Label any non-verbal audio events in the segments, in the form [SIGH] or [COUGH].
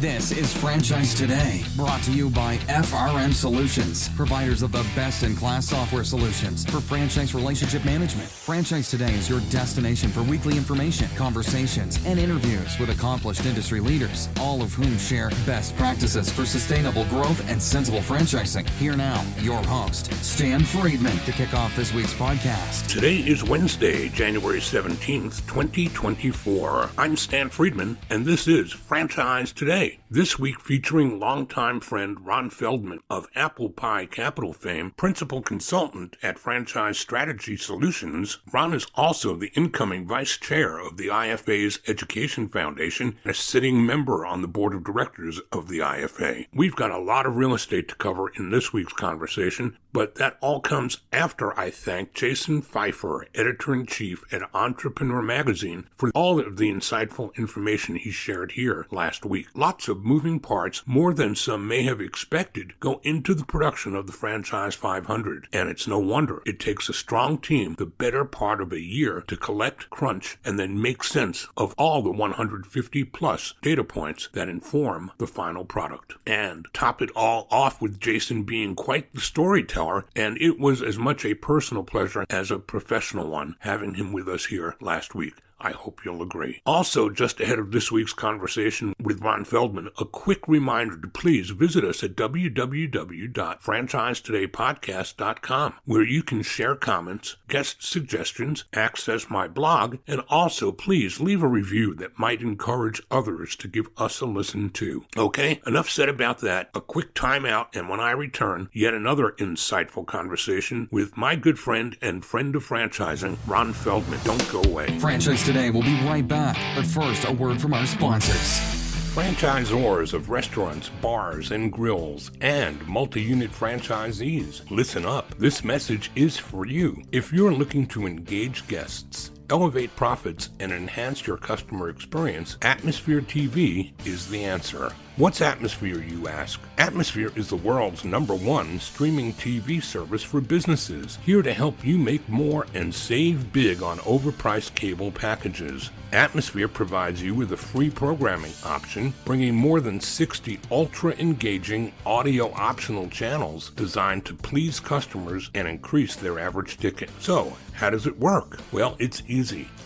This is Franchise Today, brought to you by FRM Solutions, providers of the best in class software solutions for franchise relationship management. Franchise Today is your destination for weekly information, conversations, and interviews with accomplished industry leaders, all of whom share best practices for sustainable growth and sensible franchising. Here now, your host, Stan Friedman, to kick off this week's podcast. Today is Wednesday, January 17th, 2024. I'm Stan Friedman, and this is Franchise Today. This week featuring longtime friend Ron Feldman of Apple Pie Capital fame, principal consultant at Franchise Strategy Solutions. Ron is also the incoming vice chair of the IFA's Education Foundation and a sitting member on the board of directors of the IFA. We've got a lot of real estate to cover in this week's conversation, but that all comes after I thank Jason Feifer, editor in chief at Entrepreneur Magazine, for all of the insightful information he shared here last week. Lots of moving parts, more than some may have expected, go into the production of the Franchise 500, and it's no wonder it takes a strong team the better part of a year to collect, crunch, and then make sense of all the 150 plus data points that inform the final product. And top it all off with Jason being quite the storyteller and it was as much a personal pleasure as a professional one having him with us here last week. I hope you'll agree. Also, just ahead of this week's conversation with Ron Feldman, a quick reminder to please visit us at www.franchisetodaypodcast.com, where you can share comments, guest suggestions, access my blog, and also please leave a review that might encourage others to give us a listen too. Okay, enough said about that. A quick timeout, and when I return, yet another insightful conversation with my good friend and friend of franchising, Ron Feldman. Don't go away. Franchise Today We'll be right back, but first, a word from our sponsors. Franchisors of restaurants, bars, and grills, and multi unit franchisees, listen up. This message is for you. If you're looking to engage guests, elevate profits, and enhance your customer experience, Atmosphere TV is the answer. What's Atmosphere, you ask? Atmosphere is the world's number one streaming TV service for businesses, here to help you make more and save big on overpriced cable packages. Atmosphere provides you with a free programming option, bringing more than 60 ultra engaging audio optional channels designed to please customers and increase their average ticket. So, how does it work? Well, it's easy.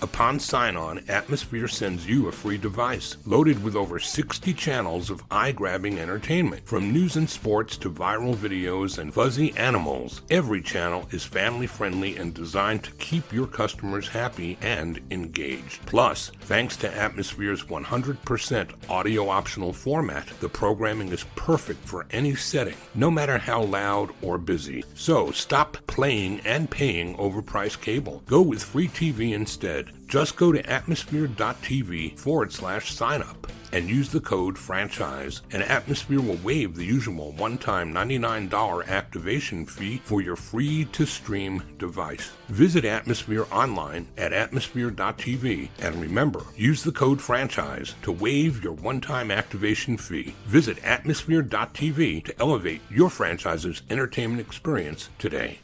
Upon sign on, Atmosphere sends you a free device loaded with over 60 channels of eye grabbing entertainment. From news and sports to viral videos and fuzzy animals, every channel is family friendly and designed to keep your customers happy and engaged. Plus, Plus, thanks to Atmosphere's 100% audio optional format, the programming is perfect for any setting, no matter how loud or busy. So stop playing and paying overpriced cable. Go with free TV instead. Just go to atmosphere.tv forward slash sign up and use the code franchise, and Atmosphere will waive the usual one time $99 activation fee for your free to stream device. Visit Atmosphere online at atmosphere.tv and remember, use the code franchise to waive your one time activation fee. Visit atmosphere.tv to elevate your franchise's entertainment experience today.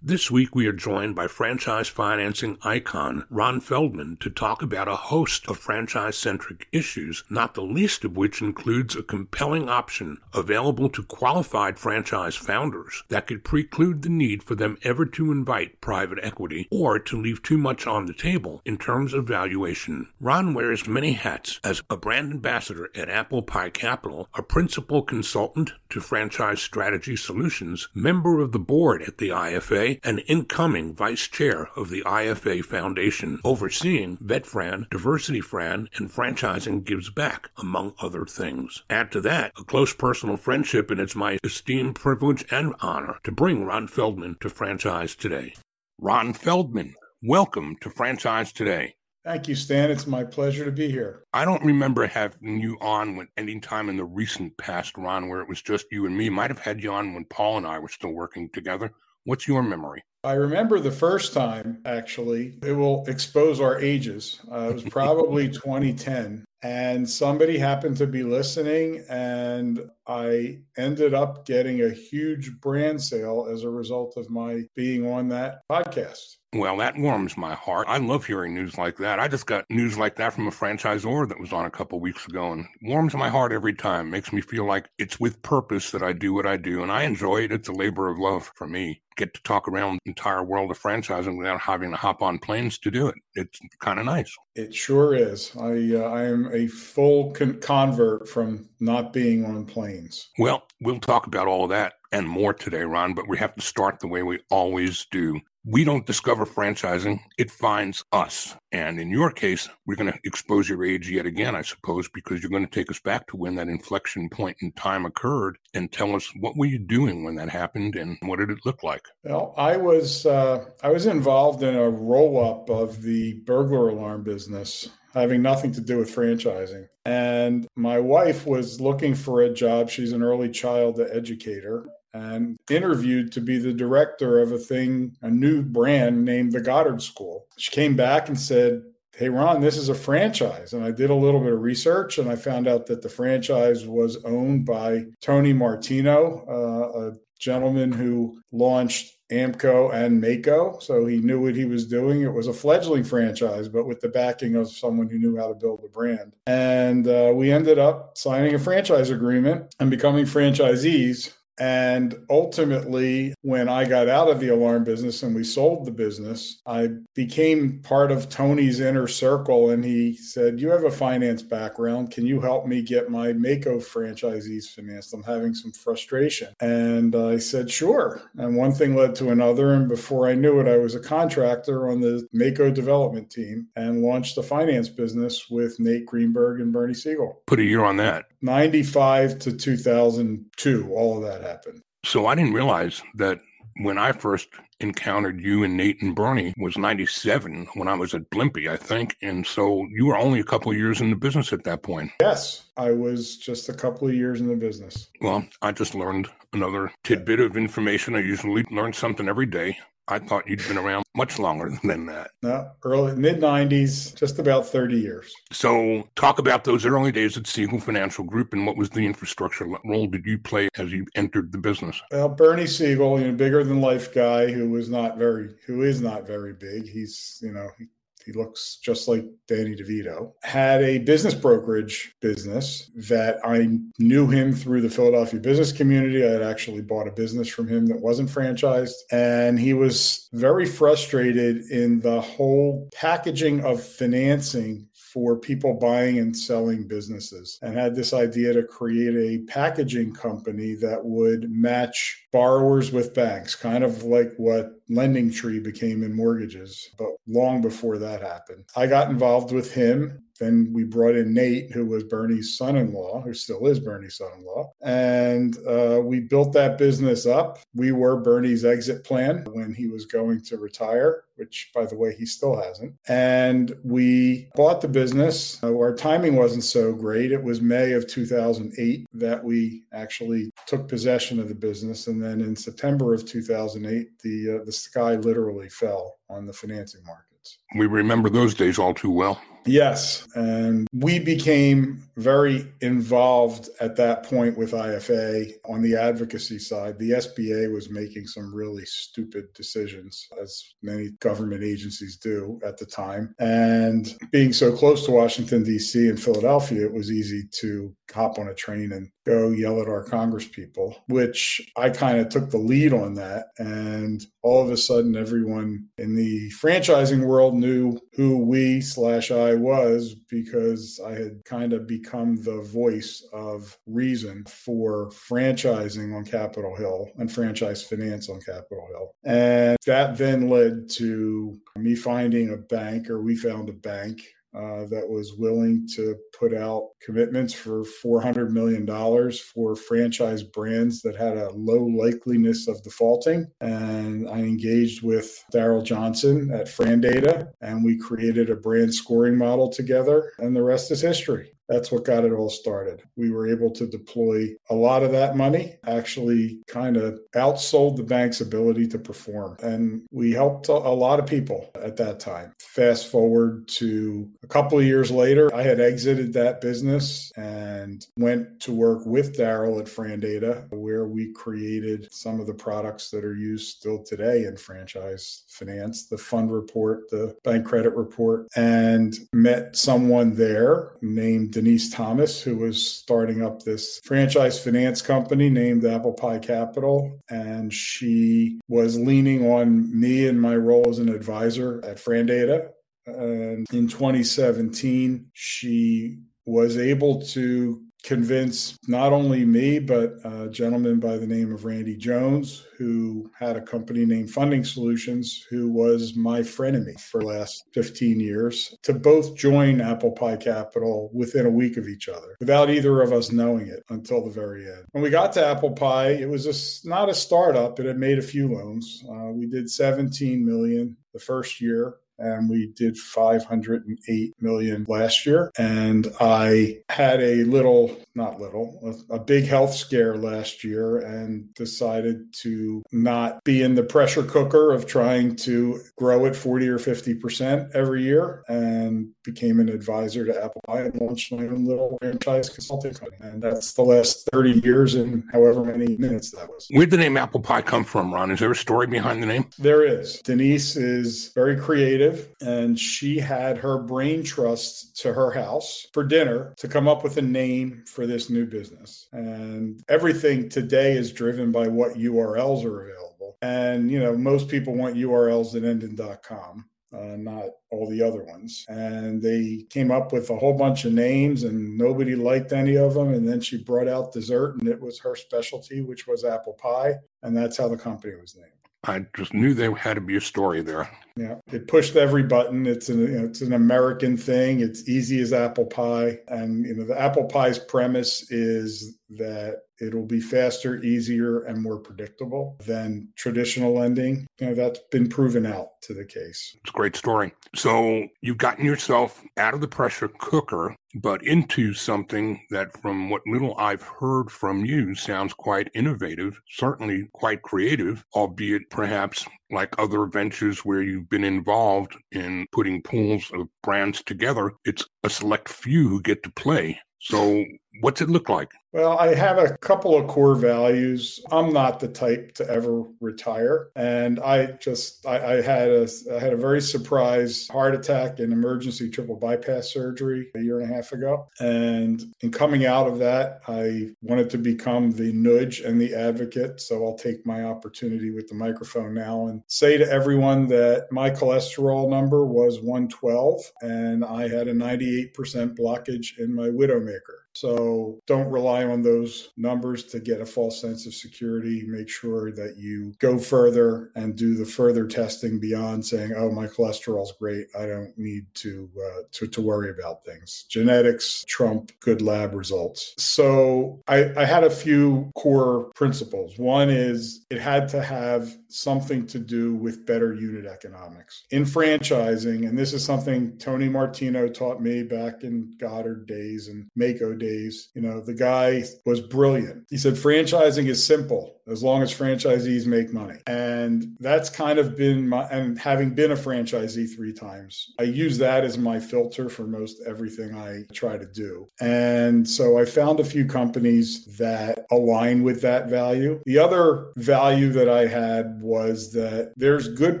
This week, we are joined by franchise financing icon Ron Feldman to talk about a host of franchise centric issues, not the least of which includes a compelling option available to qualified franchise founders that could preclude the need for them ever to invite private equity or to leave too much on the table in terms of valuation. Ron wears many hats as a brand ambassador at Apple Pie Capital, a principal consultant to Franchise Strategy Solutions, member of the board at the IFA, and incoming vice chair of the IFA Foundation, overseeing VetFran, Diversity Fran, and Franchising Gives Back, among other things. Add to that a close personal friendship, and it's my esteemed privilege and honor to bring Ron Feldman to Franchise Today. Ron Feldman, welcome to Franchise Today. Thank you, Stan. It's my pleasure to be here. I don't remember having you on when any time in the recent past, Ron, where it was just you and me. Might have had you on when Paul and I were still working together. What's your memory? I remember the first time, actually. It will expose our ages. Uh, it was probably [LAUGHS] 2010. and somebody happened to be listening, and I ended up getting a huge brand sale as a result of my being on that podcast. Well, that warms my heart. I love hearing news like that. I just got news like that from a franchisor that was on a couple weeks ago and warms my heart every time. Makes me feel like it's with purpose that I do what I do and I enjoy it. It's a labor of love for me. Get to talk around the entire world of franchising without having to hop on planes to do it. It's kind of nice. It sure is. I uh, I am a full con- convert from not being on planes. Well, we'll talk about all of that and more today, Ron, but we have to start the way we always do we don't discover franchising, it finds us. And in your case, we're going to expose your age yet again, I suppose, because you're going to take us back to when that inflection point in time occurred and tell us what were you doing when that happened and what did it look like? Well, I was uh, I was involved in a roll up of the burglar alarm business having nothing to do with franchising. And my wife was looking for a job. She's an early child educator and interviewed to be the director of a thing, a new brand named the Goddard School. She came back and said, Hey, Ron, this is a franchise. And I did a little bit of research and I found out that the franchise was owned by Tony Martino, uh, a gentleman who launched AAMCO and MAACO. So he knew what he was doing. It was a fledgling franchise, but with the backing of someone who knew how to build a brand. And uh, we ended up signing a franchise agreement and becoming franchisees and ultimately, when I got out of the alarm business and we sold the business, I became part of Tony's inner circle. And he said, You have a finance background. Can you help me get my MAACO franchisees financed? I'm having some frustration. And I said, Sure. And one thing led to another. And before I knew it, I was a contractor on the MAACO development team and launched a finance business with Nate Greenberg and Bernie Siegel. Put a year on that. 95 to 2002, all of that happened. So I didn't realize that when I first encountered you and Nate and Bernie was 97 when I was at Blimpie, I think. And so you were only a couple of years in the business at that point. Yes, I was just a couple of years in the business. Well, I just learned another tidbit of information. I usually learn something every day. I thought you'd been around much longer [LAUGHS] than that. No, early mid 90s, just about 30 years. So, talk about those early days at Siegel Financial Group and what was the infrastructure what role did you play as you entered the business? Well, Bernie Siegel, you know, bigger than life guy who was not very, who is not very big. He's, you know, he he looks just like Danny DeVito. Had a business brokerage business that I knew him through the Philadelphia business community. I had actually bought a business from him that wasn't franchised. And he was very frustrated in the whole packaging of financing for people buying and selling businesses and had this idea to create a packaging company that would match borrowers with banks, kind of like what Lending Tree became in mortgages, but long before that happened. I got involved with him then we brought in Nate, who was Bernie's son in law, who still is Bernie's son in law. And uh, we built that business up. We were Bernie's exit plan when he was going to retire, which, by the way, he still hasn't. And we bought the business. Uh, our timing wasn't so great. It was May of 2008 that we actually took possession of the business. And then in September of 2008, the, uh, the sky literally fell on the financing markets. We remember those days all too well. Yes. And we became very involved at that point with IFA on the advocacy side. The SBA was making some really stupid decisions, as many government agencies do at the time. And being so close to Washington, D.C. and Philadelphia, it was easy to hop on a train and go yell at our Congress people, which I kind of took the lead on that. And all of a sudden, everyone in the franchising world knew who we slash I was because I had kind of become the voice of reason for franchising on Capitol Hill and franchise finance on Capitol Hill. And that then led to me finding a bank, or we found a bank uh, that was willing to put out commitments for $400 million for franchise brands that had a low likeliness of defaulting. And I engaged with Darrell Johnson at Frandata, and we created a brand scoring model together, and the rest is history. That's what got it all started. We were able to deploy a lot of that money, actually kind of outsold the bank's ability to perform. And we helped a lot of people at that time. Fast forward to a couple of years later, I had exited that business and went to work with Darrell at Frandata, where we created some of the products that are used still today in franchise finance, the fund report, the bank credit report, and met someone there named Denise Thomas, who was starting up this franchise finance company named Apple Pie Capital. And she was leaning on me and my role as an advisor at Frandata. And in 2017, she was able to convince not only me, but a gentleman by the name of Randy Jones, who had a company named Funding Solutions, who was my frenemy for the last 15 years, to both join Apple Pie Capital within a week of each other without either of us knowing it until the very end. When we got to Apple Pie, it was a, not a startup. It had made a few loans. Uh, we did 17 million the first year and we did 508 million last year. And I had a little, not little, a, a, big health scare last year and decided to not be in the pressure cooker of trying to grow at 40 or 50% every year and became an advisor to Apple Pie and launched my own little franchise consulting company. And that's the last 30 years and however many minutes that was. Where'd the name Apple Pie come from, Ron? Is there a story behind the name? There is. Denise is very creative creative, and she had her brain trust to her house for dinner to come up with a name for this new business. And everything today is driven by what URLs are available. And, you know, most people want URLs that end in .com. Uh, not all the other ones. And they came up with a whole bunch of names, and nobody liked any of them. And then she brought out dessert, and it was her specialty, which was apple pie. And that's how the company was named. I just knew there had to be a story there. Yeah, it pushed every button. It's an you know, it's an American thing. It's easy as apple pie, and you know the apple pie's premise is that it'll be faster, easier, and more predictable than traditional lending. You know, that's been proven out to the case. It's a great story. So you've gotten yourself out of the pressure cooker, but into something that, from what little I've heard from you, sounds quite innovative, certainly quite creative, albeit perhaps like other ventures where been involved in putting pools of brands together, it's a select few who get to play. So, what's it look like? Well, I have a couple of core values. I'm not the type to ever retire, and I just I, I, had a I had a very surprise heart attack and emergency triple bypass surgery a year and a half ago, and in coming out of that, I wanted to become the nudge and the advocate. So I'll take my opportunity with the microphone now and say to everyone that my cholesterol number was 112, and I had a 98% blockage in my widowmaker. So don't rely on those numbers to get a false sense of security. Make sure that you go further and do the further testing beyond saying, "Oh, my cholesterol's great. I don't need to uh, to, to worry about things." Genetics trump good lab results. So I, I had a few core principles. One is it had to have something to do with better unit economics in franchising, and this is something Tony Martino taught me back in Goddard days and MAACO days. You know, the guy was brilliant. He said, franchising is simple as long as franchisees make money. And that's kind of been my, and having been a franchisee three times, I use that as my filter for most everything I try to do. And so I found a few companies that align with that value. The other value that I had was that there's good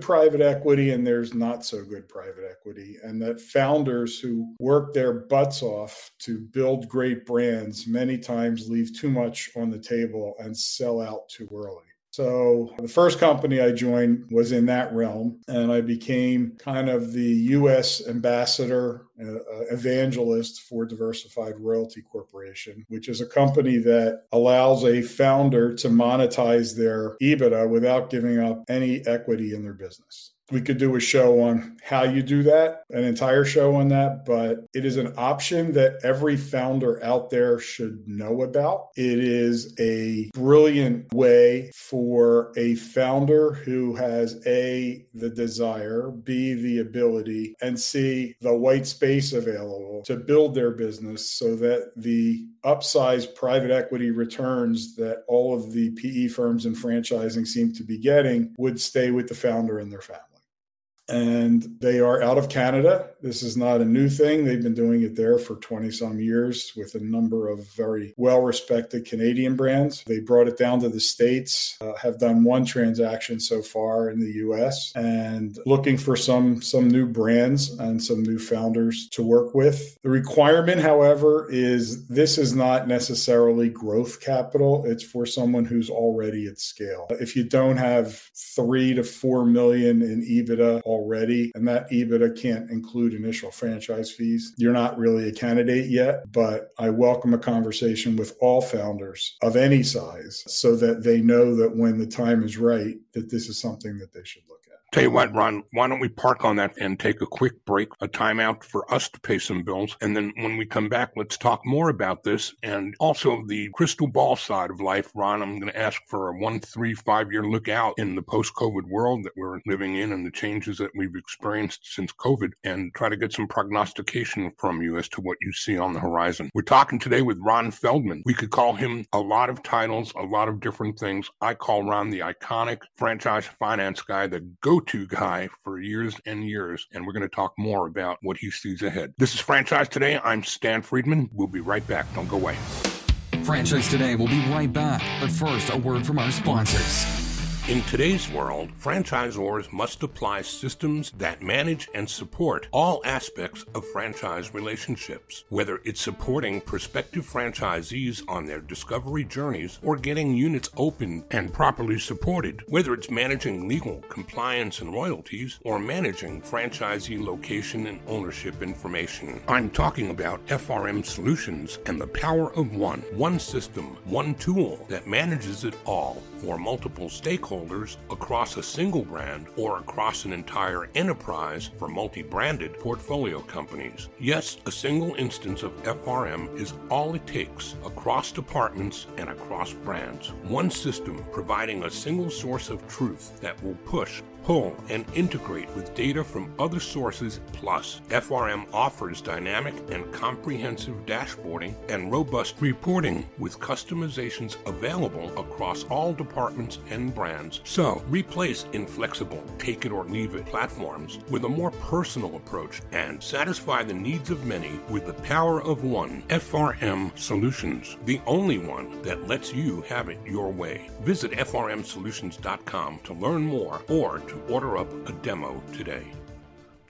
private equity and there's not so good private equity, and that founders who work their butts off to build great brands many times leave too much on the table and sell out too early. So the first company I joined was in that realm, and I became kind of the U.S. ambassador, uh, evangelist for Diversified Royalty Corporation, which is a company that allows a founder to monetize their EBITDA without giving up any equity in their business. We could do a show on how you do that, an entire show on that, but it is an option that every founder out there should know about. It is a brilliant way for a founder who has A, the desire, B, the ability, and C, the white space available to build their business so that the upsized private equity returns that all of the PE firms and franchising seem to be getting would stay with the founder and their family and they are out of Canada. This is not a new thing. They've been doing it there for 20 some years with a number of very well respected Canadian brands. They brought it down to the States, uh, have done one transaction so far in the US, and looking for some, some new brands and some new founders to work with. The requirement, however, is this is not necessarily growth capital, it's for someone who's already at scale. If you don't have three to four million in EBITDA, already, and that EBITDA can't include initial franchise fees. You're not really a candidate yet, but I welcome a conversation with all founders of any size so that they know that when the time is right, that this is something that they should look. Tell you what, Ron, why don't we park on that and take a quick break, a timeout for us to pay some bills. And then when we come back, let's talk more about this and also the crystal ball side of life. Ron, I'm going to ask for a one, three, five year look out in the post COVID world that we're living in and the changes that we've experienced since COVID and try to get some prognostication from you as to what you see on the horizon. We're talking today with Ron Feldman. We could call him a lot of titles, a lot of different things. I call Ron the iconic franchise finance guy, the go to guy for years and years, and we're going to talk more about what he sees ahead. This is Franchise Today. I'm Stan Friedman. We'll be right back. Don't go away. Franchise Today will be right back, but first, a word from our sponsors. In today's world, franchisors must apply systems that manage and support all aspects of franchise relationships, whether it's supporting prospective franchisees on their discovery journeys or getting units open and properly supported, whether it's managing legal compliance and royalties or managing franchisee location and ownership information. I'm talking about FRM Solutions and the power of one, one system, one tool that manages it all for multiple stakeholders across a single brand or across an entire enterprise for multi branded portfolio companies. Yes, a single instance of FRM is all it takes across departments and across brands. One system providing a single source of truth that will push pull, and integrate with data from other sources. Plus, FRM offers dynamic and comprehensive dashboarding and robust reporting with customizations available across all departments and brands. So, replace inflexible take it or leave it platforms with a more personal approach and satisfy the needs of many with the power of one FRM Solutions, the only one that lets you have it your way. Visit frmsolutions.com to learn more or to to order up a demo today.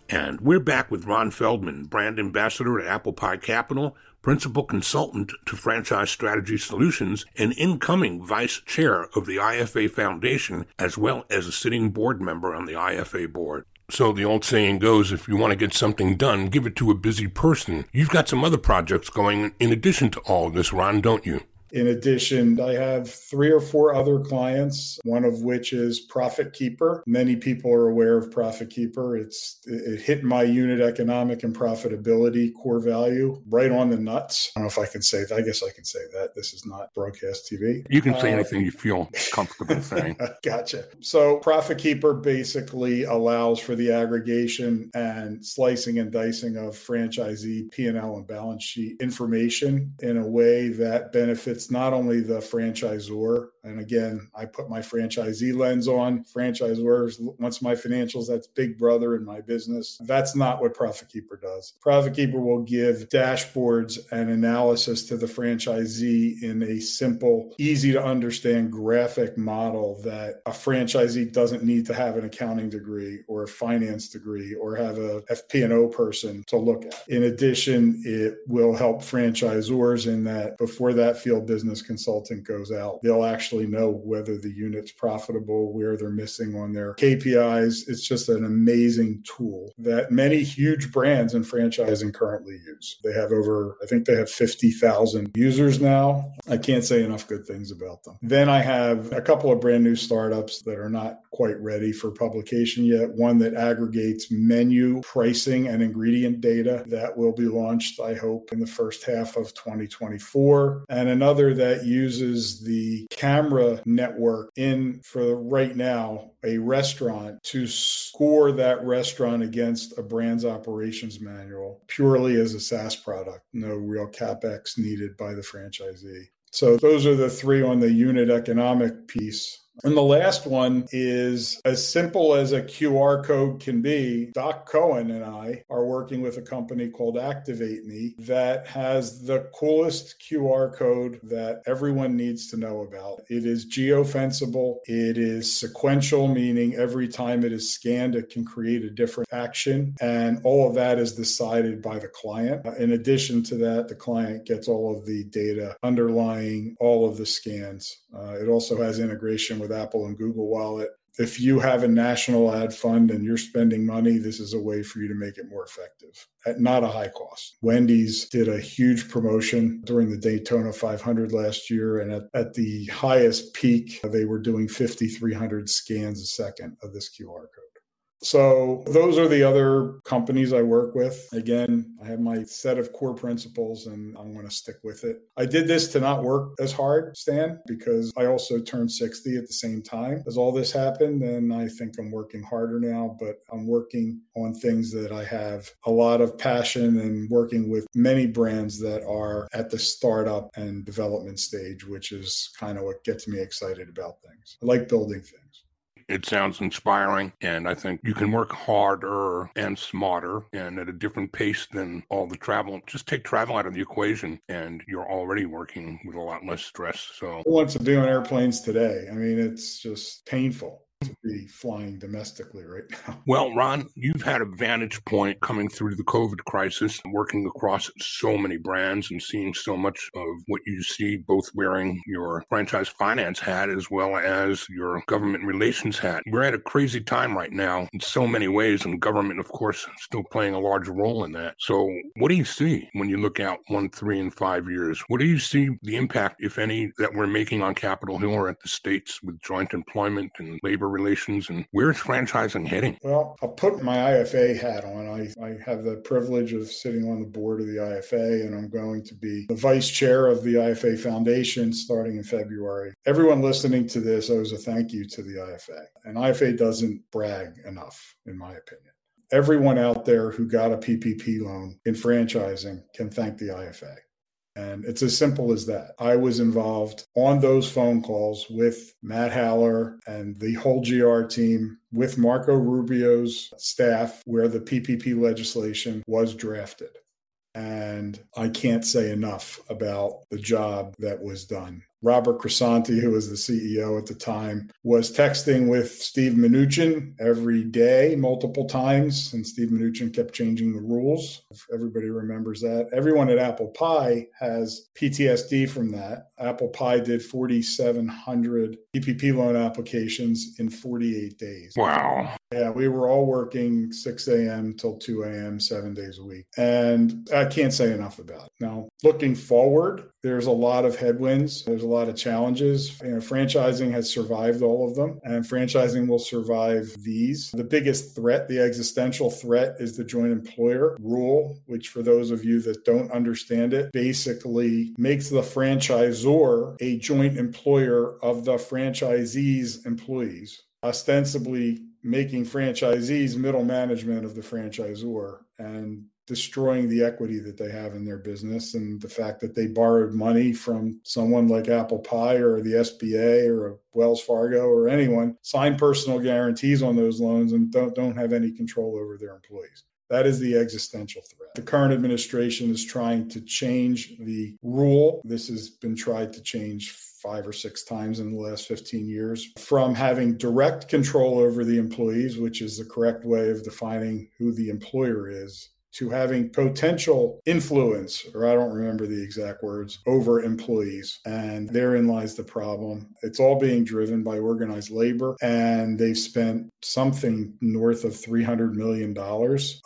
And we're back with Ron Feldman, brand ambassador at Apple Pie Capital, principal consultant to Franchise Strategy Solutions, and incoming vice chair of the IFA Foundation, as well as a sitting board member on the IFA board. So the old saying goes, if you want to get something done, give it to a busy person. You've got some other projects going in addition to all this, Ron, don't you? In addition, I have three or four other clients, one of which is Profit Keeper. Many people are aware of Profit Keeper. It's it hit my unit economic and profitability core value right on the nuts. I don't know if I can say that. I guess I can say that. This is not broadcast TV. You can say uh, anything you feel comfortable [LAUGHS] saying. gotcha. So Profit Keeper basically allows for the aggregation and slicing and dicing of franchisee P&L and balance sheet information in a way that benefits it's not only the franchisor. And again, I put my franchisee lens on. Franchisors, once my financials, that's big brother in my business. That's not what Profit Keeper does. Profit Keeper will give dashboards and analysis to the franchisee in a simple, easy to understand graphic model that a franchisee doesn't need to have an accounting degree or a finance degree or have a FP&O person to look at. In addition, it will help franchisors in that before that field business consultant goes out, they'll actually actually know whether the unit's profitable, where they're missing on their KPIs. It's just an amazing tool that many huge brands in franchising currently use. They have over, I think they have 50,000 users now. I can't say enough good things about them. Then I have a couple of brand new startups that are not quite ready for publication yet. One that aggregates menu pricing and ingredient data that will be launched, I hope, in the first half of 2024. And another that uses the camera network in, for right now, a restaurant to score that restaurant against a brand's operations manual purely as a SaaS product, no real capex needed by the franchisee. So those are the three on the unit economic piece. And the last one is as simple as a QR code can be. Doc Cohen and I are working with a company called Activate Me that has the coolest QR code that everyone needs to know about. It is geofenceable, it is sequential, meaning every time it is scanned, it can create a different action. And all of that is decided by the client. In addition to that, the client gets all of the data underlying all of the scans. Uh, it also has integration with Apple and Google Wallet. If you have a national ad fund and you're spending money, this is a way for you to make it more effective at not a high cost. Wendy's did a huge promotion during the Daytona 500 last year, and at, at the highest peak, they were doing 5,300 scans a second of this QR code. So those are the other companies I work with. Again, I have my set of core principles and I'm going to stick with it. I did this to not work as hard, Stan, because I also turned 60 at the same time as all this happened. And I think I'm working harder now, but I'm working on things that I have a lot of passion and working with many brands that are at the startup and development stage, which is kind of what gets me excited about things. I like building things. It sounds inspiring, and I think you can work harder and smarter and at a different pace than all the travel. Just take travel out of the equation, and you're already working with a lot less stress. So, who wants to be on airplanes today? I mean, it's just painful to be flying domestically right now. [LAUGHS] Well, Ron, you've had a vantage point coming through the COVID crisis, working across so many brands and seeing so much of what you see, both wearing your franchise finance hat as well as your government relations hat. We're at a crazy time right now in so many ways, and government, of course, still playing a large role in that. So, what do you see when you look out one, three, and five years? What do you see the impact, if any, that we're making on Capitol Hill or at the states with joint employment and labor relations and where's franchising heading? Well, I'll put my IFA hat on. I, I have the privilege of sitting on the board of the IFA, and I'm going to be the vice chair of the IFA Foundation starting in February. Everyone listening to this owes a thank you to the IFA. And IFA doesn't brag enough, in my opinion. Everyone out there who got a PPP loan in franchising can thank the IFA. And it's as simple as that. I was involved on those phone calls with Matt Haller and the whole GR team, with Marco Rubio's staff, where the PPP legislation was drafted. And I can't say enough about the job that was done. Robert Cresanti, who was the CEO at the time, was texting with Steve Mnuchin every day, multiple times, and Steve Mnuchin kept changing the rules. If everybody remembers that. Everyone at Apple Pie has PTSD from that. Apple Pie did 4,700 PPP loan applications in 48 days. Wow. Yeah, we were all working 6 a.m. till 2 a.m., seven days a week. And I can't say enough about it. Now, looking forward, there's a lot of headwinds. There's a lot of challenges. You know, franchising has survived all of them, and franchising will survive these. The biggest threat, the existential threat, is the joint employer rule, which, for those of you that don't understand it, basically makes the franchisor a joint employer of the franchisee's employees, ostensibly making franchisees middle management of the franchisor. And destroying the equity that they have in their business and the fact that they borrowed money from someone like Apple Pie or the SBA or Wells Fargo or anyone, sign personal guarantees on those loans and don't don't have any control over their employees. That is the existential threat. The current administration is trying to change the rule. This has been tried to change five or six times in the last 15 years from having direct control over the employees, which is the correct way of defining who the employer is, to having potential influence, or I don't remember the exact words, over employees. And therein lies the problem. It's all being driven by organized labor, and they've spent something north of $300 million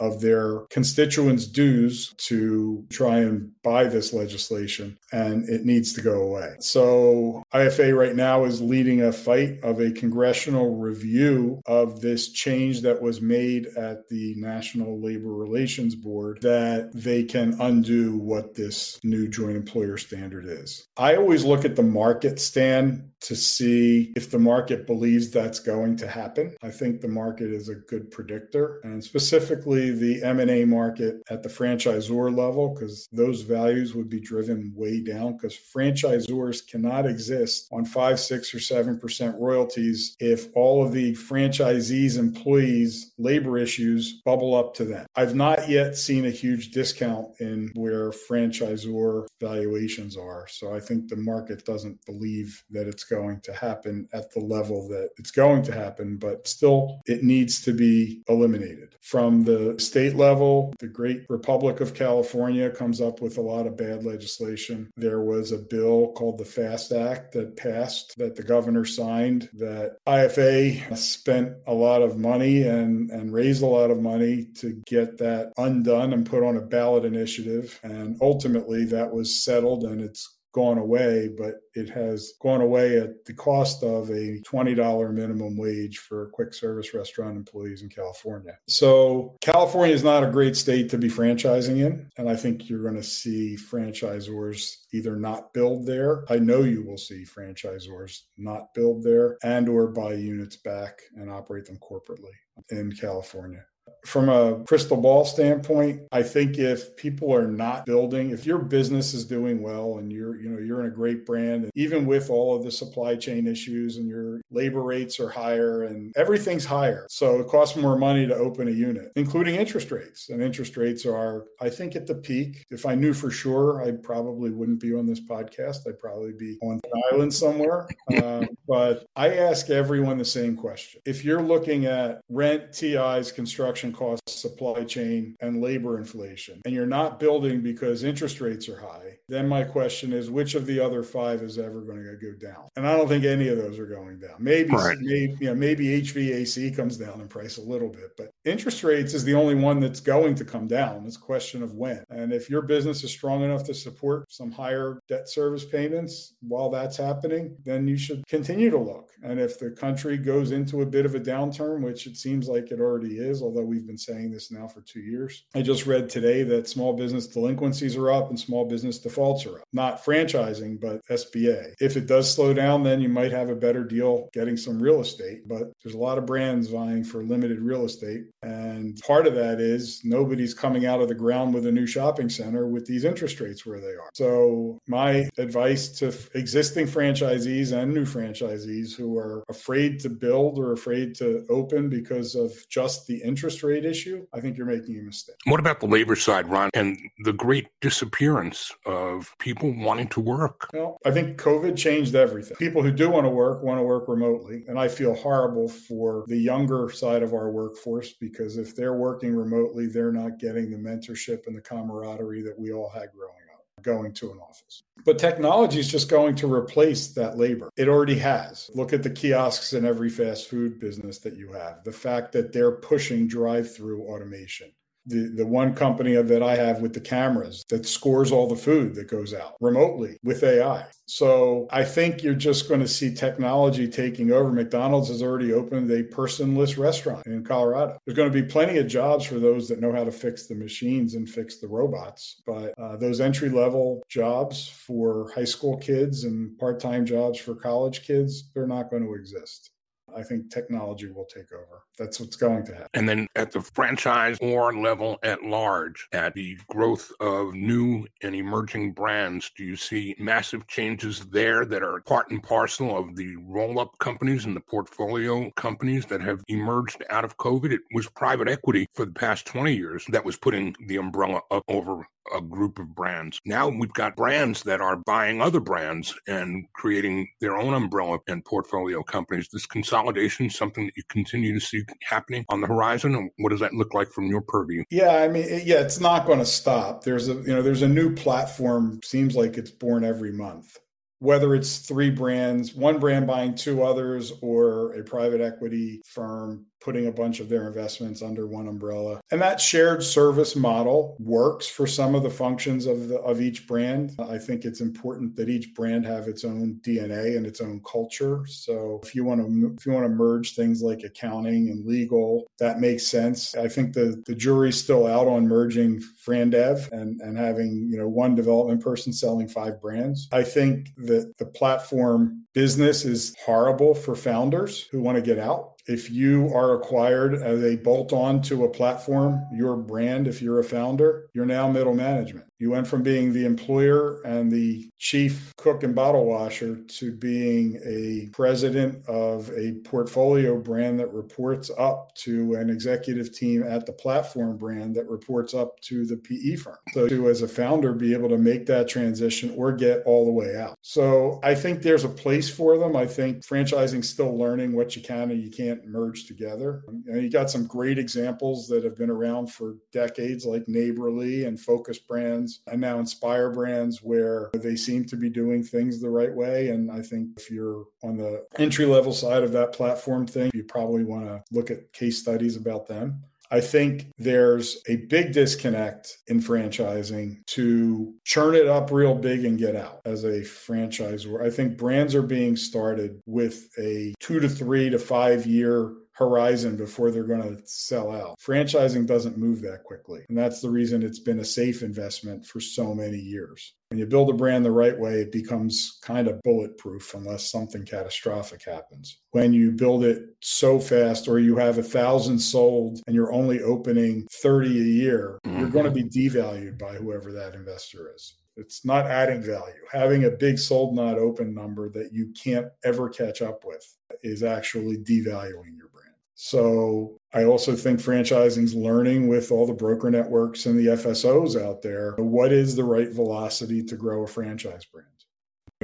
of their constituents' dues to try and buy this legislation, and it needs to go away. So, IFA right now is leading a fight of a congressional review of this change that was made at the National Labor Relations Board that they can undo what this new joint employer standard is. I always look at the market stand to see if the market believes that's going to happen. I think the market is a good predictor and specifically the M&A market at the franchisor level because those values would be driven way down because franchisors cannot exist on 5, 6 or 7% royalties if all of the franchisees employees labor issues bubble up to them. I've not yet seen a huge discount in where franchisor valuations are. So I think the market doesn't believe that it's going to happen at the level that it's going to happen, but still it needs to be eliminated. From the state level, the great Republic of California comes up with a lot of bad legislation. There was a bill called the FAST Act that passed that the governor signed that IFA spent a lot of money and, and raised a lot of money to get that undone and put on a ballot initiative. And ultimately that was settled and it's gone away, but it has gone away at the cost of a $20 minimum wage for quick service restaurant employees in California. So, California is not a great state to be franchising in. And I think you're going to see franchisors either not build there. I know you will see franchisors not build there and or buy units back and operate them corporately in California from a crystal ball standpoint, I think if people are not building, if your business is doing well and you're, you know, you're in a great brand, and even with all of the supply chain issues and your labor rates are higher and everything's higher. So it costs more money to open a unit, including interest rates. And interest rates are, I think, at the peak. If I knew for sure, I probably wouldn't be on this podcast. I'd probably be on an island somewhere. Uh, [LAUGHS] but I ask everyone the same question. If you're looking at rent, TIs, construction, construction costs, supply chain, and labor inflation, and you're not building because interest rates are high, then my question is which of the other five is ever going to go down? And I don't think any of those are going down. Maybe, right. maybe, you know, maybe HVAC comes down in price a little bit, but interest rates is the only one that's going to come down. It's a question of when. And if your business is strong enough to support some higher debt service payments while that's happening, then you should continue to look. And if the country goes into a bit of a downturn, which it seems like it already is, although we've been saying this now for two years, I just read today that small business delinquencies are up and small business defaults are up. Not franchising, but SBA. If it does slow down, then you might have a better deal getting some real estate. But there's a lot of brands vying for limited real estate. And part of that is nobody's coming out of the ground with a new shopping center with these interest rates where they are. So, my advice to existing franchisees and new franchisees who are afraid to build or afraid to open because of just the interest rate issue, I think you're making a mistake. What about the labor side, Ron, and the great disappearance of people wanting to work? Well, I think COVID changed everything. People who do want to work want to work remotely. And I feel horrible for the younger side of our workforce because if they're working remotely, they're not getting the mentorship and the camaraderie that we all had growing up going to an office. But technology is just going to replace that labor. It already has. Look at the kiosks in every fast food business that you have. The fact that they're pushing drive through automation the, the one company that I have with the cameras that scores all the food that goes out remotely with AI. So I think you're just going to see technology taking over. McDonald's has already opened a personless restaurant in Colorado. There's going to be plenty of jobs for those that know how to fix the machines and fix the robots. But uh, those entry level jobs for high school kids and part time jobs for college kids, they're not going to exist. I think technology will take over. That's what's going to happen. And then at the franchise or level at large, at the growth of new and emerging brands, do you see massive changes there that are part and parcel of the roll up companies and the portfolio companies that have emerged out of COVID? It was private equity for the past 20 years that was putting the umbrella up over a group of brands. Now we've got brands that are buying other brands and creating their own umbrella and portfolio companies. This consolidation something that you continue to see happening on the horizon. And what does that look like from your purview? Yeah, I mean, yeah, it's not going to stop. There's a you know there's a new platform. Seems like it's born every month whether it's three brands, one brand buying two others, or a private equity firm putting a bunch of their investments under one umbrella. And that shared service model works for some of the functions of the, of each brand. I think it's important that each brand have its own DNA and its own culture. So if you want to if you want to merge things like accounting and legal, that makes sense. I think the the jury's still out on merging Frandev and and having, you know, one development person selling five brands. I think that the platform business is horrible for founders who want to get out if you are acquired as a bolt on to a platform, your brand, if you're a founder, you're now middle management. You went from being the employer and the chief cook and bottle washer to being a president of a portfolio brand that reports up to an executive team at the platform brand that reports up to the PE firm. So, to as a founder, be able to make that transition or get all the way out. So, I think there's a place for them. I think franchising still learning what you can and you can't merge together. And you got some great examples that have been around for decades, like Neighborly and Focus Brands brands and now Inspire brands where they seem to be doing things the right way. And I think if you're on the entry level side of that platform thing, you probably want to look at case studies about them. I think there's a big disconnect in franchising to churn it up real big and get out as a franchisor. I think brands are being started with a two to three to five year horizon before they're going to sell out. Franchising doesn't move that quickly. And that's the reason it's been a safe investment for so many years. When you build a brand the right way, it becomes kind of bulletproof unless something catastrophic happens. When you build it so fast or you have a thousand sold and you're only opening 30 a year, mm-hmm. you're going to be devalued by whoever that investor is. It's not adding value. Having a big sold not open number that you can't ever catch up with is actually devaluing your brand. So I also think franchising is learning with all the broker networks and the FSOs out there what is the right velocity to grow a franchise brand.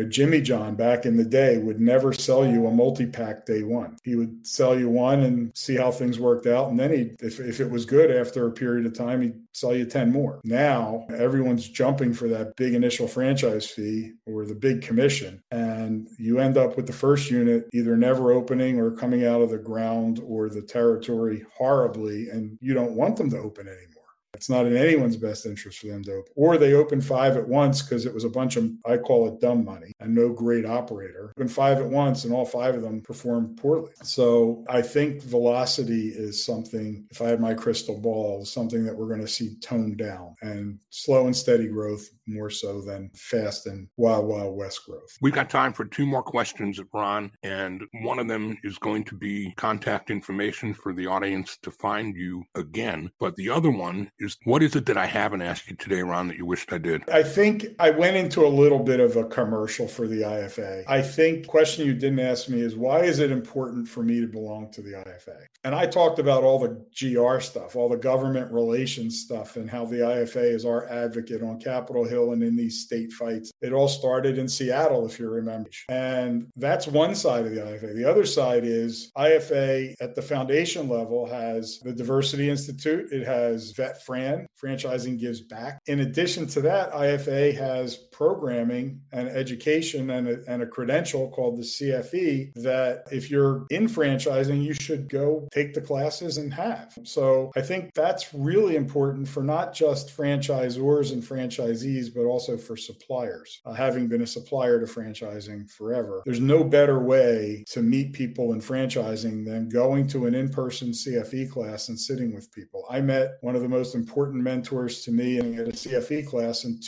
Jimmy John back in the day would never sell you a multi pack day one. He would sell you one and see how things worked out. And then he, if, if it was good after a period of time, he'd sell you 10 more. Now everyone's jumping for that big initial franchise fee or the big commission. And you end up with the first unit either never opening or coming out of the ground or the territory horribly. And you don't want them to open anymore. It's not in anyone's best interest for them to open. Or they open five at once because it was a bunch of, I call it dumb money and no great operator. Open five at once and all five of them perform poorly. So I think velocity is something, if I had my crystal ball, something that we're going to see toned down and slow and steady growth more so than fast and wild, wild west growth. We've got time for two more questions, Ron. And one of them is going to be contact information for the audience to find you again. But the other one is what is it that I haven't asked you today, Ron, that you wished I did? I think I went into a little bit of a commercial for the IFA. I think question you didn't ask me is why is it important for me to belong to the IFA? And I talked about all the GR stuff, all the government relations stuff, and how the IFA is our advocate on Capitol Hill and in these state fights. It all started in Seattle, if you remember. And that's one side of the IFA. The other side is IFA at the foundation level has the Diversity Institute, it has Vet Fran, franchising gives back. In addition to that, IFA has programming and education and a, and a credential called the CFE that if you're in franchising, you should go take the classes and have. So I think that's really important for not just franchisors and franchisees, but also for suppliers. Uh, having been a supplier to franchising forever, there's no better way to meet people in franchising than going to an in person CFE class and sitting with people. I met one of the most important mentors to me at a CFE class in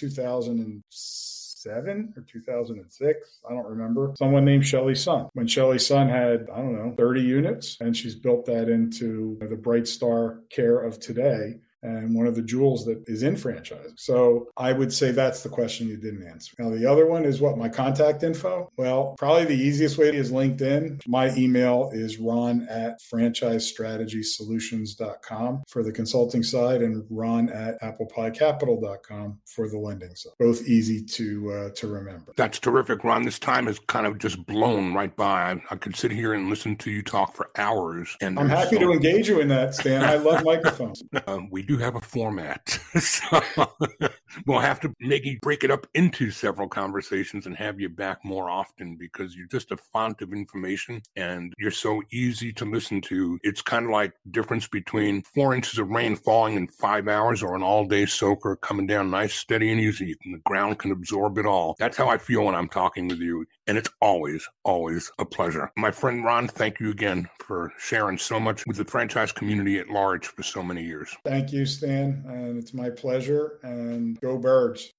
2007 or 2006. I don't remember. Someone named Shelly Sun. When Shelly Sun had, I don't know, 30 units, and she's built that into the Bright Star care of today and one of the jewels that is in franchising. So I would say that's the question you didn't answer. Now, the other one is what my contact info? Well, probably the easiest way is LinkedIn. My email is ron at franchisestrategysolutions.com for the consulting side and ron at applepiecapital.com for the lending side. Both easy to uh, to remember. That's terrific, Ron. This time has kind of just blown right by. I, I could sit here and listen to you talk for hours. And I'm happy so... to engage you in that, Stan. I love microphones. Um, [LAUGHS] we do have a format, [LAUGHS] so we'll have to maybe break it up into several conversations and have you back more often because you're just a font of information and you're so easy to listen to. It's kind of like difference between four inches of rain falling in five hours or an all-day soaker coming down nice, steady, and easy. And the ground can absorb it all. That's how I feel when I'm talking with you. And it's always, always a pleasure. My friend Ron, thank you again for sharing so much with the franchise community at large for so many years. Thank you, Stan. And it's my pleasure. And go birds.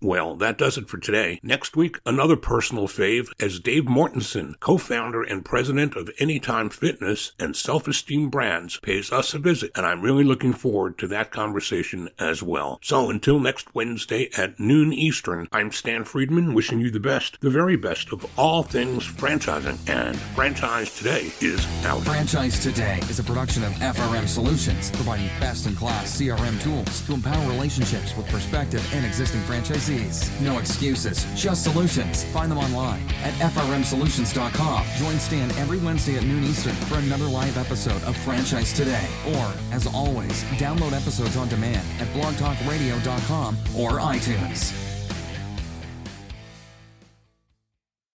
Well, that does it for today. Next week, another personal fave as Dave Mortensen, co-founder and president of Anytime Fitness and Self Esteem Brands, pays us a visit, and I'm really looking forward to that conversation as well. So until next Wednesday at noon Eastern, I'm Stan Friedman wishing you the best, the very best of all things franchising. And Franchise Today is out. Franchise Today is a production of FRM Solutions, providing best-in-class CRM tools to empower relationships with prospective and existing franchisees no excuses, just solutions. Find them online at frmsolutions.com. Join Stan every Wednesday at noon Eastern for another live episode of Franchise Today. Or, as always, download episodes on demand at blogtalkradio.com or iTunes.